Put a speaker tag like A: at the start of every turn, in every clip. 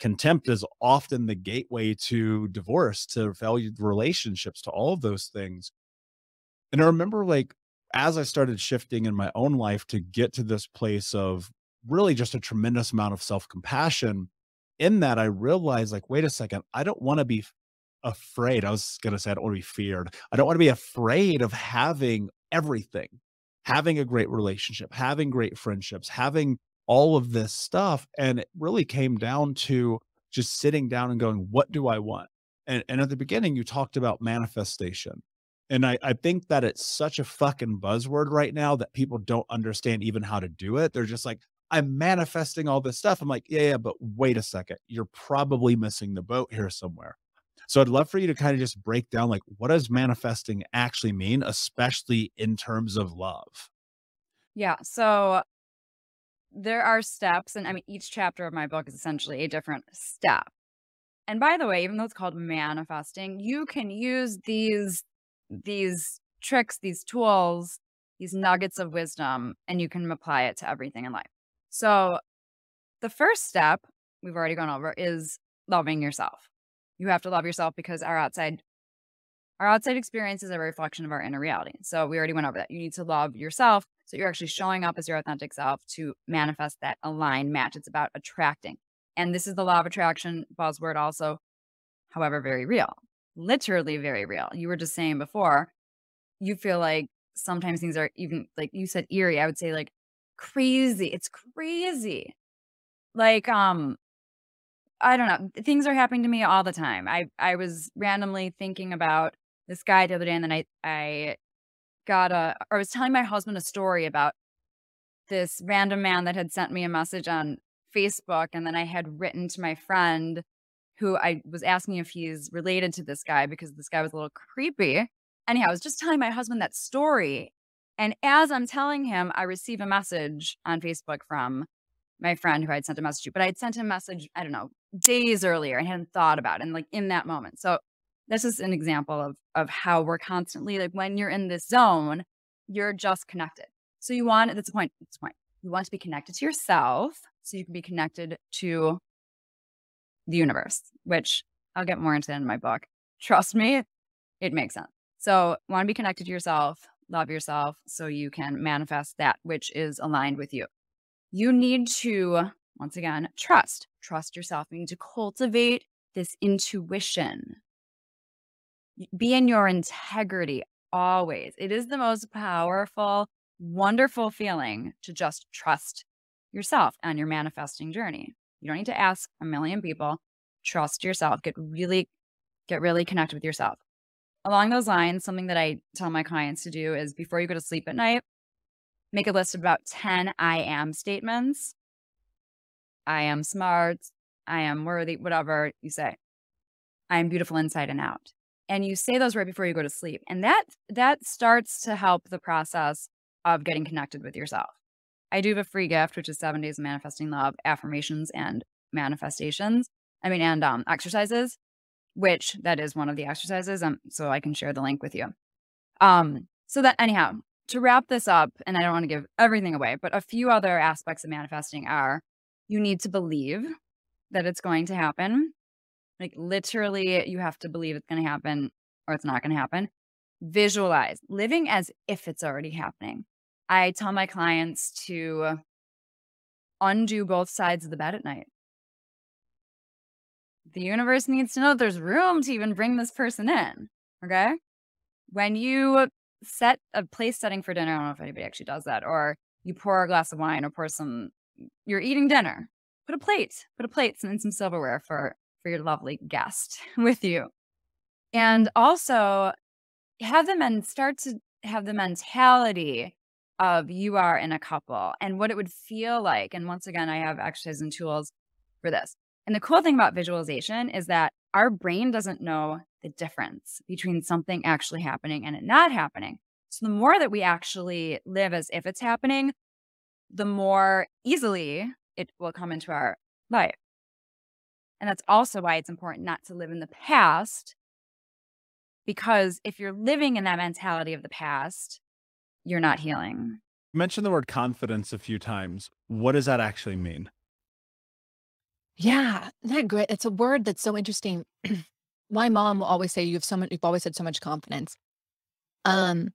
A: contempt is often the gateway to divorce, to failed relationships, to all of those things. And I remember like as I started shifting in my own life to get to this place of really just a tremendous amount of self compassion, in that I realized, like, wait a second, I don't want to be afraid. I was going to say, I don't want to be feared. I don't want to be afraid of having everything, having a great relationship, having great friendships, having all of this stuff. And it really came down to just sitting down and going, what do I want? And, and at the beginning, you talked about manifestation. And I, I think that it's such a fucking buzzword right now that people don't understand even how to do it. They're just like, I'm manifesting all this stuff. I'm like, yeah, yeah, but wait a second. You're probably missing the boat here somewhere. So I'd love for you to kind of just break down like what does manifesting actually mean, especially in terms of love?
B: Yeah. So there are steps, and I mean, each chapter of my book is essentially a different step. And by the way, even though it's called manifesting, you can use these these tricks, these tools, these nuggets of wisdom, and you can apply it to everything in life. So, the first step we've already gone over is loving yourself. You have to love yourself because our outside our outside experience is a reflection of our inner reality. So, we already went over that. You need to love yourself so you're actually showing up as your authentic self to manifest that aligned match. It's about attracting. And this is the law of attraction buzzword also, however, very real. Literally very real. You were just saying before, you feel like sometimes things are even like you said eerie. I would say like crazy. It's crazy. Like, um, I don't know. Things are happening to me all the time. I I was randomly thinking about this guy the other day, and then I I got a I was telling my husband a story about this random man that had sent me a message on Facebook, and then I had written to my friend who I was asking if he's related to this guy because this guy was a little creepy. Anyhow, I was just telling my husband that story, and as I'm telling him, I receive a message on Facebook from my friend who I'd sent a message to, but I'd sent him a message, I don't know, days earlier and hadn't thought about it. And like in that moment. So this is an example of of how we're constantly like when you're in this zone, you're just connected. So you want that's the point. That's the point. You want to be connected to yourself so you can be connected to the universe, which I'll get more into in my book. Trust me, it makes sense. So want to be connected to yourself, love yourself so you can manifest that which is aligned with you. You need to, once again, trust. Trust yourself. You need to cultivate this intuition. Be in your integrity always. It is the most powerful, wonderful feeling to just trust yourself on your manifesting journey. You don't need to ask a million people. Trust yourself. Get really, get really connected with yourself along those lines, something that I tell my clients to do is before you go to sleep at night, make a list of about 10 I am statements. I am smart. I am worthy, whatever you say. I am beautiful inside and out. And you say those right before you go to sleep. And that that starts to help the process of getting connected with yourself. I do have a free gift, which is seven days of manifesting love, affirmations and manifestations. I mean, and um, exercises which that is one of the exercises. Um, so I can share the link with you. Um, so that anyhow, to wrap this up, and I don't want to give everything away, but a few other aspects of manifesting are you need to believe that it's going to happen. Like literally, you have to believe it's going to happen or it's not going to happen. Visualize living as if it's already happening. I tell my clients to undo both sides of the bed at night the universe needs to know there's room to even bring this person in. Okay. When you set a place setting for dinner, I don't know if anybody actually does that, or you pour a glass of wine or pour some, you're eating dinner, put a plate, put a plate and some silverware for, for your lovely guest with you. And also have the men start to have the mentality of you are in a couple and what it would feel like. And once again, I have exercises and tools for this. And the cool thing about visualization is that our brain doesn't know the difference between something actually happening and it not happening. So the more that we actually live as if it's happening, the more easily it will come into our life. And that's also why it's important not to live in the past. Because if you're living in that mentality of the past, you're not healing.
A: You mentioned the word confidence a few times. What does that actually mean?
C: Yeah, that great. It's a word that's so interesting. My mom will always say you have so much. You've always had so much confidence. Um,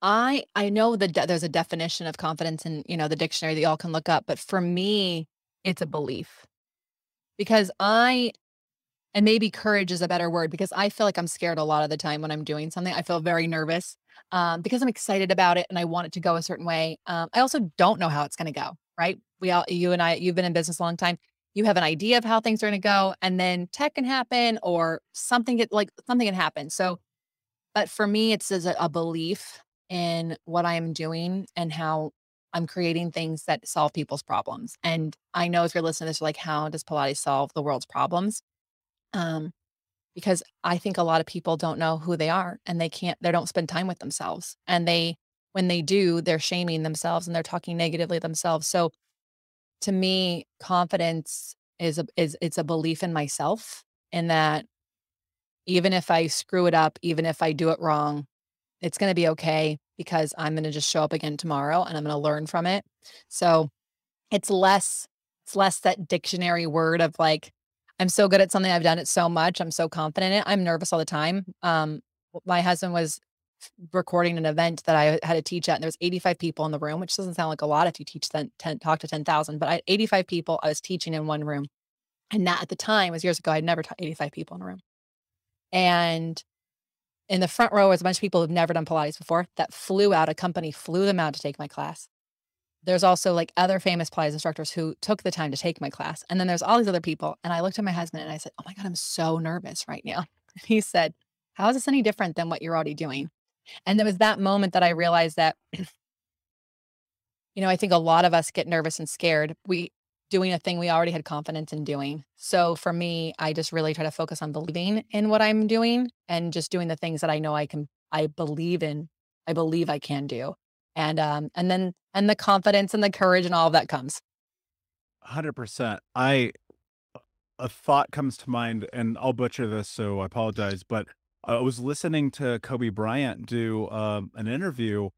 C: I I know that de- there's a definition of confidence in you know the dictionary that y'all can look up, but for me, it's a belief because I and maybe courage is a better word because I feel like I'm scared a lot of the time when I'm doing something. I feel very nervous um, because I'm excited about it and I want it to go a certain way. Um, I also don't know how it's going to go. Right? We all, you and I, you've been in business a long time. You have an idea of how things are going to go, and then tech can happen or something get like something can happen. So, but for me, it's as a, a belief in what I am doing and how I'm creating things that solve people's problems. And I know if you're listening to this, like, how does Pilates solve the world's problems? Um, because I think a lot of people don't know who they are and they can't, they don't spend time with themselves. And they, when they do, they're shaming themselves and they're talking negatively themselves. So to me, confidence is a, is it's a belief in myself in that even if I screw it up, even if I do it wrong, it's going to be okay because I'm going to just show up again tomorrow and I'm going to learn from it. So it's less, it's less that dictionary word of like, I'm so good at something. I've done it so much. I'm so confident in it. I'm nervous all the time. Um, my husband was recording an event that I had to teach at, and there was 85 people in the room, which doesn't sound like a lot if you teach 10, 10 talk to 10,000, but I had 85 people I was teaching in one room. And that at the time was years ago, I'd never taught 85 people in a room. And in the front row was a bunch of people who've never done Pilates before that flew out, a company flew them out to take my class. There's also like other famous Pilates instructors who took the time to take my class. And then there's all these other people. And I looked at my husband and I said, Oh my God, I'm so nervous right now. He said, How is this any different than what you're already doing? And there was that moment that I realized that, you know, I think a lot of us get nervous and scared. We doing a thing we already had confidence in doing. So for me, I just really try to focus on believing in what I'm doing and just doing the things that I know I can I believe in, I believe I can do. And um and then and the confidence and the courage and all of that comes.
A: 100%. I a thought comes to mind and I'll butcher this so I apologize, but I was listening to Kobe Bryant do um, an interview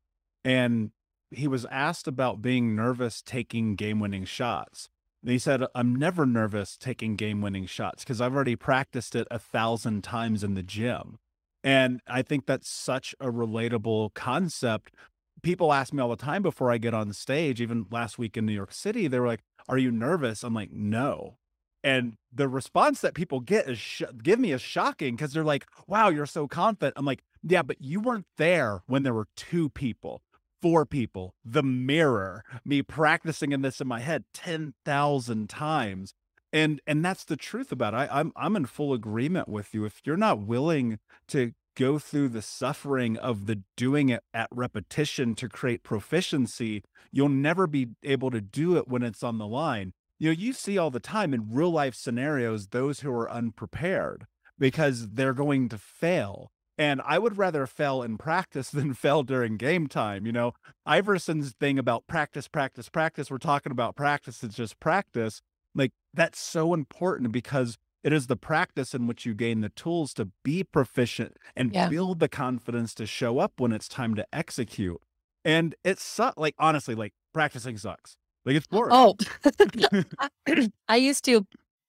A: and he was asked about being nervous taking game-winning shots. And he said, I'm never nervous taking game winning shots because I've already practiced it a thousand times in the gym. And I think that's such a relatable concept. People ask me all the time before I get on stage, even last week in New York City, they were like, Are you nervous? I'm like, No. And the response that people get is give me is shocking because they're like, wow, you're so confident. I'm like, yeah, but you weren't there when there were two people four people, the mirror, me practicing in this in my head 10,000 times. And and that's the truth about it. I, I'm I'm in full agreement with you. If you're not willing to go through the suffering of the doing it at repetition to create proficiency, you'll never be able to do it when it's on the line. You know, you see all the time in real life scenarios those who are unprepared because they're going to fail and I would rather fail in practice than fail during game time. You know, Iverson's thing about practice, practice, practice, we're talking about practice, it's just practice. Like that's so important because it is the practice in which you gain the tools to be proficient and yeah. build the confidence to show up when it's time to execute. And it's su- like honestly, like practicing sucks. Like it's boring.
C: Oh, I used to,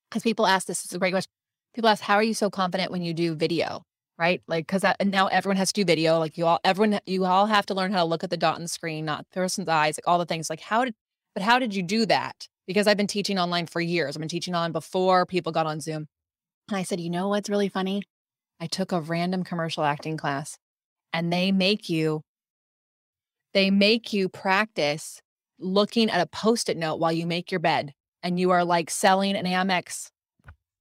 C: because people ask this, is a great question. People ask, how are you so confident when you do video? Right? Like, because now everyone has to do video. Like, you all, everyone, you all have to learn how to look at the dot on the screen, not the person's eyes, like all the things. Like, how did, but how did you do that? Because I've been teaching online for years. I've been teaching on before people got on Zoom. And I said, you know what's really funny? I took a random commercial acting class and they make you, they make you practice looking at a post it note while you make your bed. And you are like selling an Amex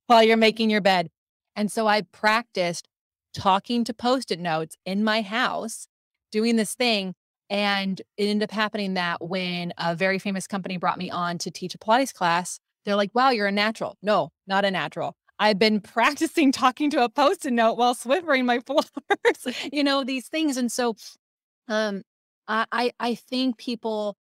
C: while you're making your bed. And so I practiced talking to post it notes in my house, doing this thing. And it ended up happening that when a very famous company brought me on to teach a Pilates class, they're like, wow, you're a natural. No, not a natural. I've been practicing talking to a post-it note while Swiffering my floors, you know, these things. And so um I I think people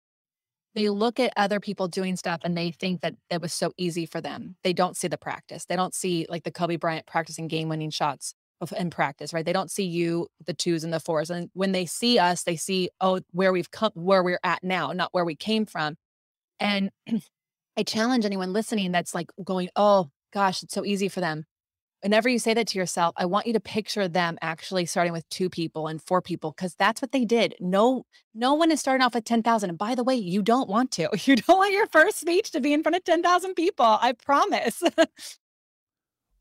C: they look at other people doing stuff and they think that it was so easy for them. They don't see the practice. They don't see like the Kobe Bryant practicing game winning shots in practice, right? They don't see you, the twos and the fours. And when they see us, they see, oh, where we've come, where we're at now, not where we came from. And I challenge anyone listening that's like going, oh gosh, it's so easy for them. Whenever you say that to yourself, I want you to picture them actually starting with two people and four people because that's what they did. No, no one is starting off with 10,000. And by the way, you don't want to. You don't want your first speech to be in front of 10,000 people. I promise.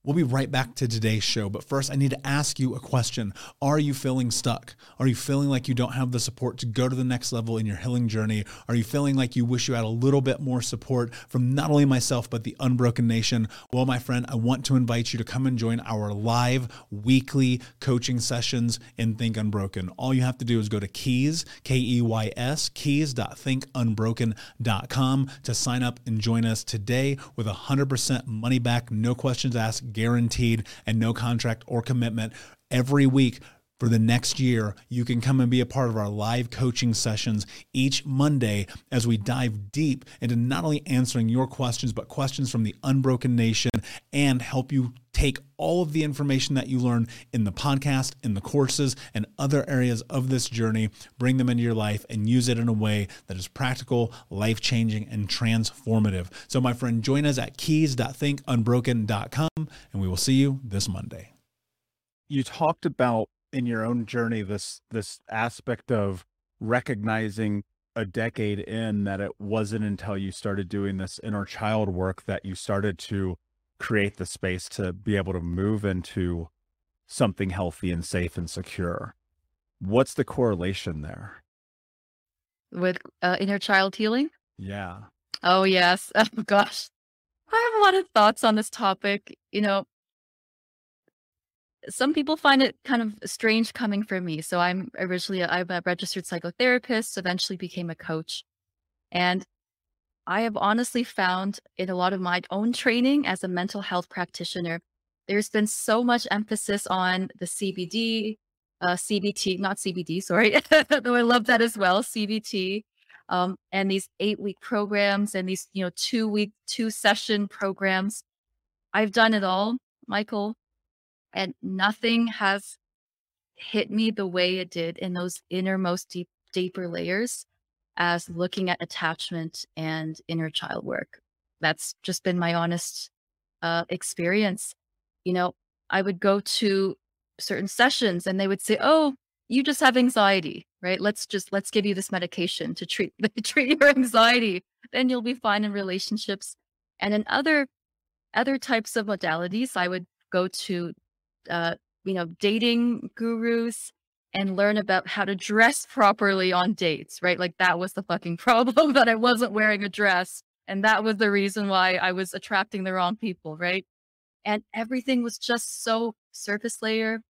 A: We'll be right back to today's show, but first I need to ask you a question. Are you feeling stuck? Are you feeling like you don't have the support to go to the next level in your healing journey? Are you feeling like you wish you had a little bit more support from not only myself, but the Unbroken Nation? Well, my friend, I want to invite you to come and join our live weekly coaching sessions in Think Unbroken. All you have to do is go to keys, K E Y S, keys.thinkunbroken.com to sign up and join us today with 100% money back, no questions asked guaranteed and no contract or commitment every week for the next year, you can come and be a part of our live coaching sessions each Monday as we dive deep into not only answering your questions, but questions from the Unbroken Nation and help you take all of the information that you learn in the podcast, in the courses, and other areas of this journey, bring them into your life and use it in a way that is practical, life changing, and transformative. So, my friend, join us at keys.thinkunbroken.com, and we will see you this Monday. You talked about in your own journey this this aspect of recognizing a decade in that it wasn't until you started doing this inner child work that you started to create the space to be able to move into something healthy and safe and secure. What's the correlation there?
D: With uh, inner child healing?
A: Yeah.
D: Oh, yes. Oh, gosh. I have a lot of thoughts on this topic. You know, some people find it kind of strange coming from me. So I'm originally, i I'm a registered psychotherapist, eventually became a coach. And I have honestly found in a lot of my own training as a mental health practitioner, there's been so much emphasis on the CBD, uh, CBT, not CBD, sorry, though I love that as well, CBT, um, and these eight week programs and these, you know, two week, two session programs. I've done it all, Michael and nothing has hit me the way it did in those innermost deep deeper layers as looking at attachment and inner child work. That's just been my honest uh, experience. You know i would go to certain sessions and they would say oh you just have anxiety right let's just let's give you this medication to treat treat your anxiety then you'll be fine in relationships and in other other types of modalities i would go to uh, you know, dating gurus and learn about how to dress properly on dates, right? Like that was the fucking problem that I wasn't wearing a dress. And that was the reason why I was attracting the wrong people, right? And everything was just so surface layer.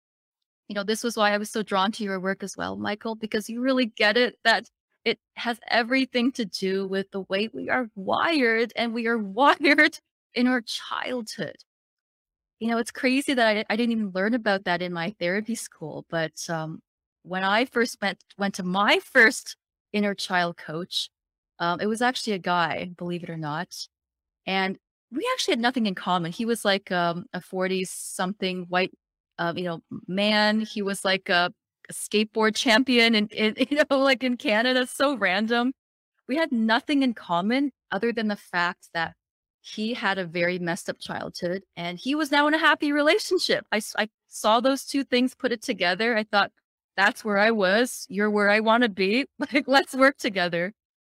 D: You know, this was why I was so drawn to your work as well, Michael, because you really get it that it has everything to do with the way we are wired and we are wired in our childhood you know, it's crazy that I, I didn't even learn about that in my therapy school. But um, when I first went went to my first inner child coach, um, it was actually a guy, believe it or not, and we actually had nothing in common. He was like um, a forty something white, you know, man. He was like a, a skateboard champion, and you know, like in Canada, so random. We had nothing in common other than the fact that he had a very messed up childhood and he was now in a happy relationship. I, I saw those two things, put it together. I thought, that's where I was. You're where I want to be. Like, let's work together.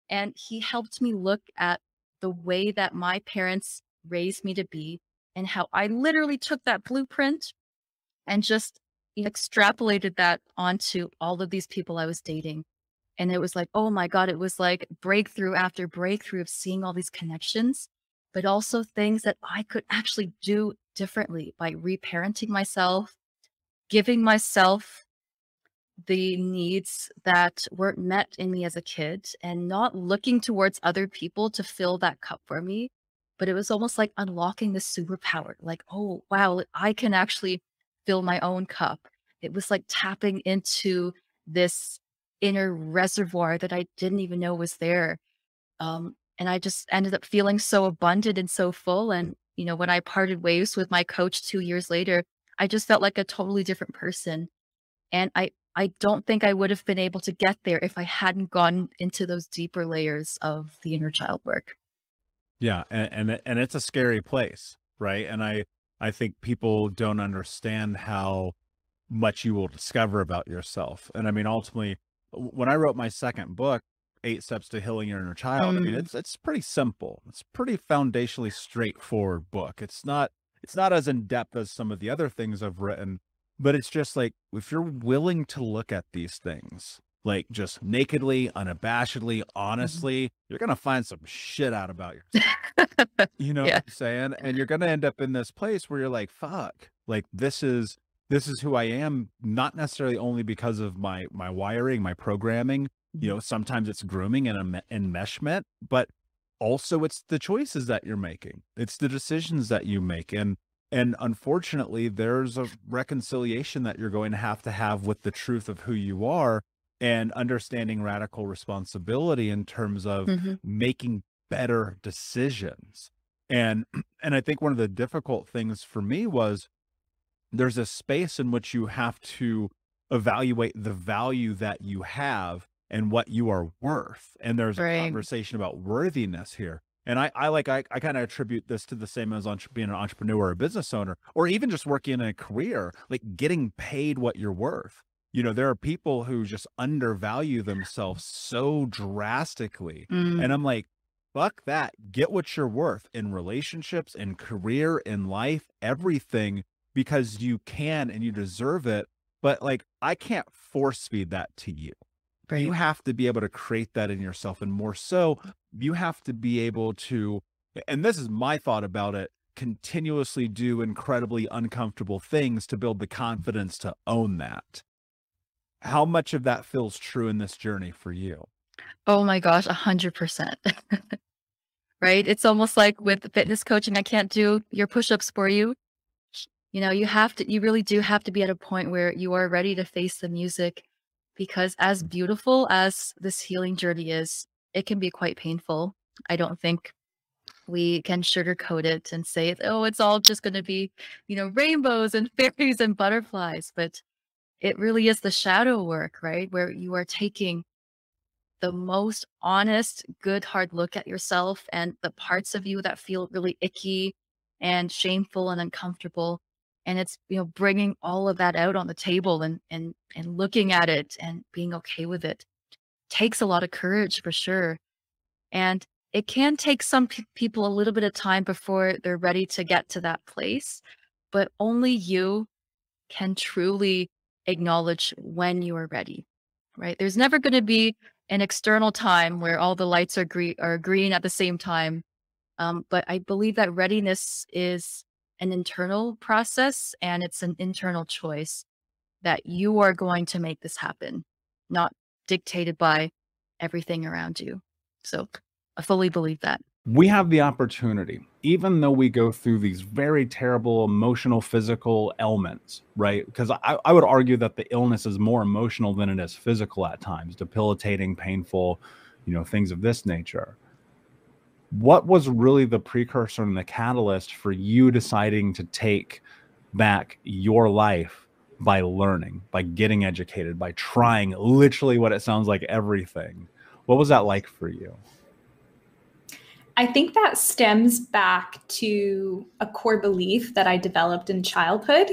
D: And he helped me look at the way that my parents raised me to be and how I literally took that blueprint and just extrapolated that onto all of these people I was dating. And it was like, oh my God, it was like breakthrough after breakthrough of seeing all these connections but also things that I could actually do differently by reparenting myself, giving myself the needs that weren't met in me as a kid and not looking towards other people to fill that cup for me. But it was almost like unlocking the superpower like, oh, wow, I can actually fill my own cup. It was like tapping into this inner reservoir that I didn't even know was there. Um, and I just ended up feeling so abundant and so full. And, you know, when I parted ways with my coach two years later, I just felt like a totally different person. And I, I don't think I would have been able to get there if I hadn't gone into those deeper layers of the inner child work.
A: Yeah, and and, and it's a scary place, right? And I I think people don't understand how much you will discover about yourself. And I mean, ultimately, when I wrote my second book, Eight Steps to Healing Your Inner Child, mm. I mean, mm. it's it's pretty simple. It's pretty foundationally straightforward book. It's not it's not as in depth as some of the other things I've written, but it's just like if you're willing to look at these things like just nakedly, unabashedly, mm-hmm. honestly, mm-hmm. you're gonna find some shit out about yourself. you know yeah. what I'm saying? And you're gonna end up in this place where you're like, fuck, like this is this is who I am, not necessarily only because of my my wiring, my programming. You know, mm-hmm. sometimes it's grooming and enmeshment, but also it's the choices that you're making. It's the decisions that you make. And and unfortunately, there's a reconciliation that you're going to have to have with the truth of who you are and understanding radical responsibility in terms of mm-hmm. making better decisions. And and I think one of the difficult things for me was there's a space in which you have to evaluate the value that you have and what you are worth. And there's right. a conversation about worthiness here. And I, I like, I, I kind of attribute this to the same as entre- being an entrepreneur or a business owner, or even just working in a career, like getting paid what you're worth. You know, there are people who just undervalue themselves so drastically. Mm. And I'm like, fuck that. Get what you're worth in relationships, in career, in life, everything, because you can and you deserve it. But like, I can't force feed that to you. Right. You have to be able to create that in yourself. And more so, you have to be able to, and this is my thought about it, continuously do incredibly uncomfortable things to build the confidence to own that. How much of that feels true in this journey for you?
D: Oh my gosh, a hundred percent. Right? It's almost like with fitness coaching, I can't do your push-ups for you. You know, you have to, you really do have to be at a point where you are ready to face the music because as beautiful as this healing journey is, it can be quite painful. I don't think we can sugarcoat it and say, oh, it's all just going to be, you know, rainbows and fairies and butterflies. But it really is the shadow work, right? Where you are taking the most honest, good, hard look at yourself and the parts of you that feel really icky and shameful and uncomfortable and it's you know bringing all of that out on the table and and and looking at it and being okay with it takes a lot of courage for sure and it can take some pe- people a little bit of time before they're ready to get to that place but only you can truly acknowledge when you are ready right there's never going to be an external time where all the lights are green are green at the same time um, but i believe that readiness is an internal process and it's an internal choice that you are going to make this happen, not dictated by everything around you. So I fully believe that.
A: We have the opportunity, even though we go through these very terrible emotional, physical ailments, right? Because I, I would argue that the illness is more emotional than it is physical at times, debilitating, painful, you know, things of this nature what was really the precursor and the catalyst for you deciding to take back your life by learning, by getting educated, by trying literally what it sounds like everything? What was that like for you?
E: I think that stems back to a core belief that I developed in childhood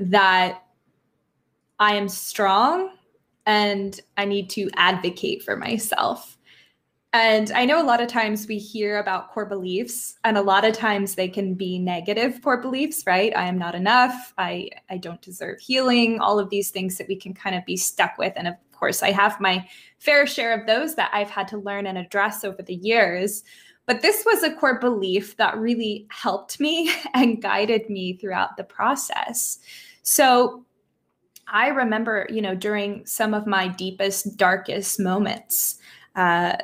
E: that I am strong and I need to advocate for myself. And I know a lot of times we hear about core beliefs, and a lot of times they can be negative core beliefs, right? I am not enough. I, I don't deserve healing, all of these things that we can kind of be stuck with. And of course, I have my fair share of those that I've had to learn and address over the years. But this was a core belief that really helped me and guided me throughout the process. So I remember, you know, during some of my deepest, darkest moments, uh,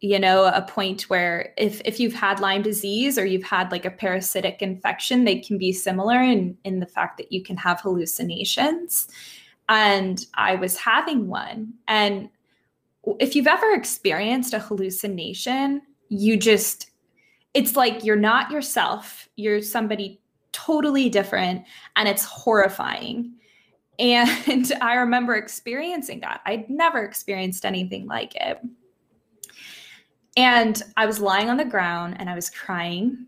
E: you know a point where if if you've had lyme disease or you've had like a parasitic infection they can be similar in in the fact that you can have hallucinations and i was having one and if you've ever experienced a hallucination you just it's like you're not yourself you're somebody totally different and it's horrifying and i remember experiencing that i'd never experienced anything like it And I was lying on the ground and I was crying.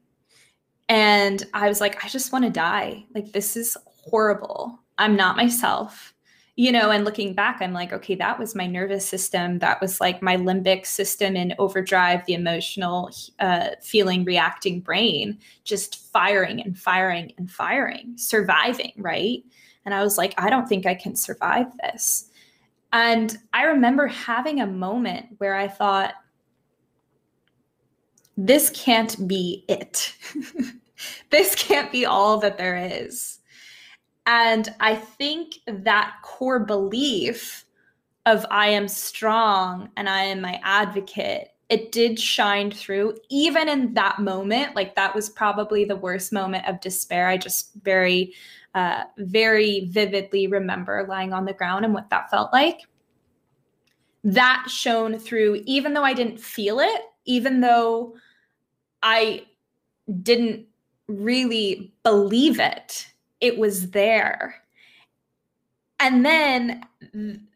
E: And I was like, I just want to die. Like, this is horrible. I'm not myself you know, and looking back, I'm like, okay, that was my nervous system. That was like my limbic system in overdrive, the emotional, uh, feeling, reacting brain, just firing and firing and firing, surviving, right? And I was like, I don't think I can survive this. And I remember having a moment where I thought, this can't be it. this can't be all that there is and I think that core belief of I am strong and I am my advocate, it did shine through even in that moment. Like that was probably the worst moment of despair. I just very, uh, very vividly remember lying on the ground and what that felt like. That shone through, even though I didn't feel it, even though I didn't really believe it it was there. And then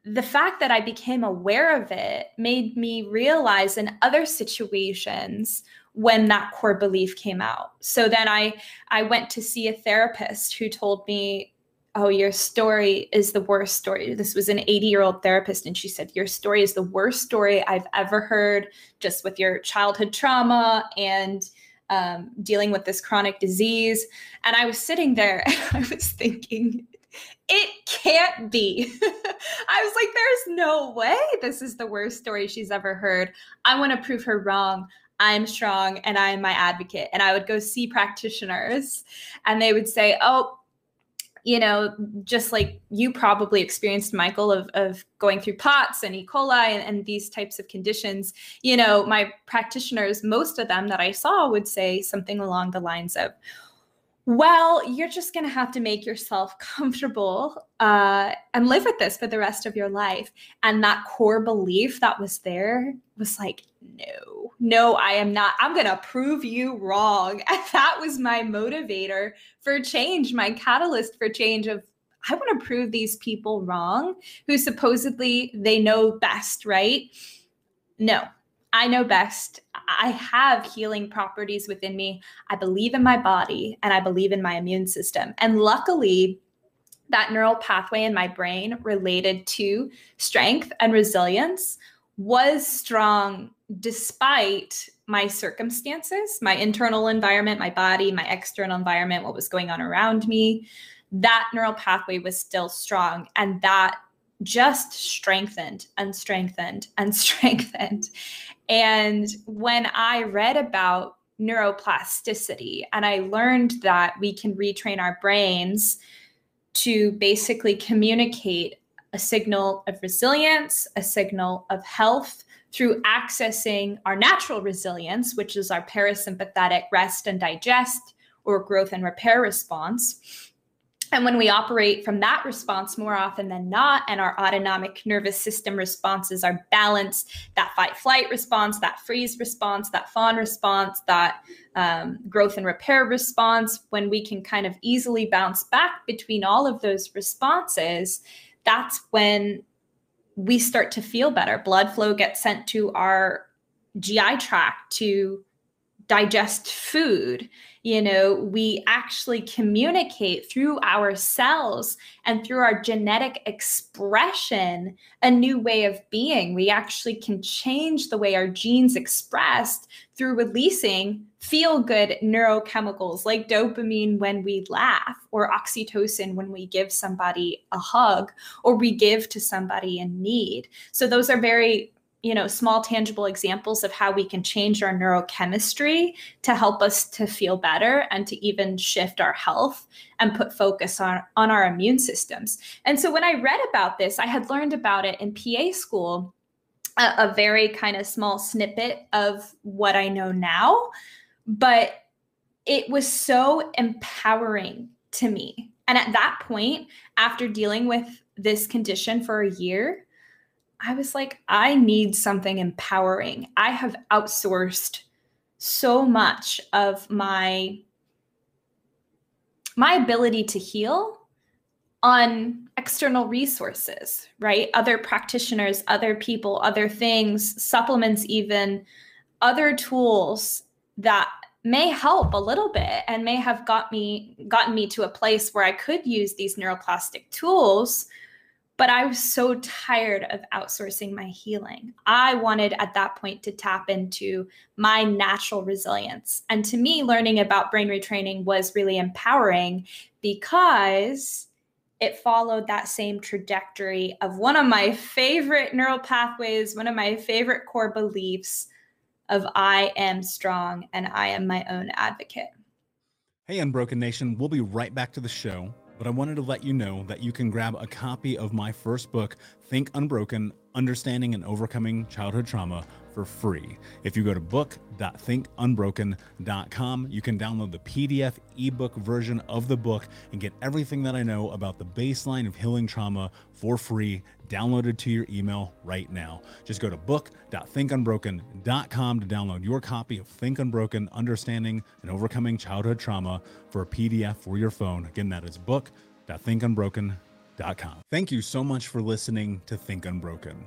E: the fact that I became aware of it made me realize in other situations when that core belief came out. So then I I went to see a therapist who told me, "Oh, your story is the worst story." This was an 80-year-old therapist and she said, "Your story is the worst story I've ever heard just with your childhood trauma and um, dealing with this chronic disease. And I was sitting there and I was thinking, it can't be. I was like, there's no way this is the worst story she's ever heard. I want to prove her wrong. I'm strong and I'm my advocate. And I would go see practitioners and they would say, oh, you know, just like you probably experienced, Michael, of, of going through POTS and E. coli and, and these types of conditions, you know, my practitioners, most of them that I saw would say something along the lines of, well, you're just going to have to make yourself comfortable uh, and live with this for the rest of your life. And that core belief that was there was like, no, no, I am not. I'm going to prove you wrong. And that was my motivator for change, my catalyst for change of I want to prove these people wrong who supposedly they know best, right? No, I know best. I have healing properties within me. I believe in my body and I believe in my immune system. And luckily, that neural pathway in my brain related to strength and resilience was strong despite my circumstances, my internal environment, my body, my external environment, what was going on around me. That neural pathway was still strong. And that just strengthened and strengthened and strengthened. And when I read about neuroplasticity and I learned that we can retrain our brains to basically communicate a signal of resilience, a signal of health through accessing our natural resilience, which is our parasympathetic rest and digest or growth and repair response, and when we operate from that response more often than not, and our autonomic nervous system responses are balanced, that fight flight response, that freeze response, that fawn response, that um, growth and repair response, when we can kind of easily bounce back between all of those responses, that's when we start to feel better. Blood flow gets sent to our GI tract to digest food you know, we actually communicate through our cells and through our genetic expression a new way of being. We actually can change the way our genes expressed through releasing feel good neurochemicals like dopamine when we laugh, or oxytocin when we give somebody a hug, or we give to somebody in need. So, those are very you know small tangible examples of how we can change our neurochemistry to help us to feel better and to even shift our health and put focus on on our immune systems. And so when i read about this i had learned about it in pa school a, a very kind of small snippet of what i know now but it was so empowering to me. And at that point after dealing with this condition for a year I was like, I need something empowering. I have outsourced so much of my my ability to heal on external resources, right? Other practitioners, other people, other things, supplements even other tools that may help a little bit and may have got me gotten me to a place where I could use these neuroplastic tools but I was so tired of outsourcing my healing. I wanted at that point to tap into my natural resilience. And to me, learning about brain retraining was really empowering because it followed that same trajectory of one of my favorite neural pathways, one of my favorite core beliefs of I am strong and I am my own advocate.
A: Hey, Unbroken Nation, we'll be right back to the show but I wanted to let you know that you can grab a copy of my first book, Think Unbroken Understanding and Overcoming Childhood Trauma, for free. If you go to book.thinkunbroken.com, you can download the PDF ebook version of the book and get everything that I know about the baseline of healing trauma for free, downloaded to your email right now. Just go to book.thinkunbroken.com to download your copy of Think Unbroken Understanding and Overcoming Childhood Trauma for a PDF for your phone. Again, that is book.thinkunbroken.com. Thank you so much for listening to Think Unbroken.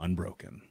A: unbroken.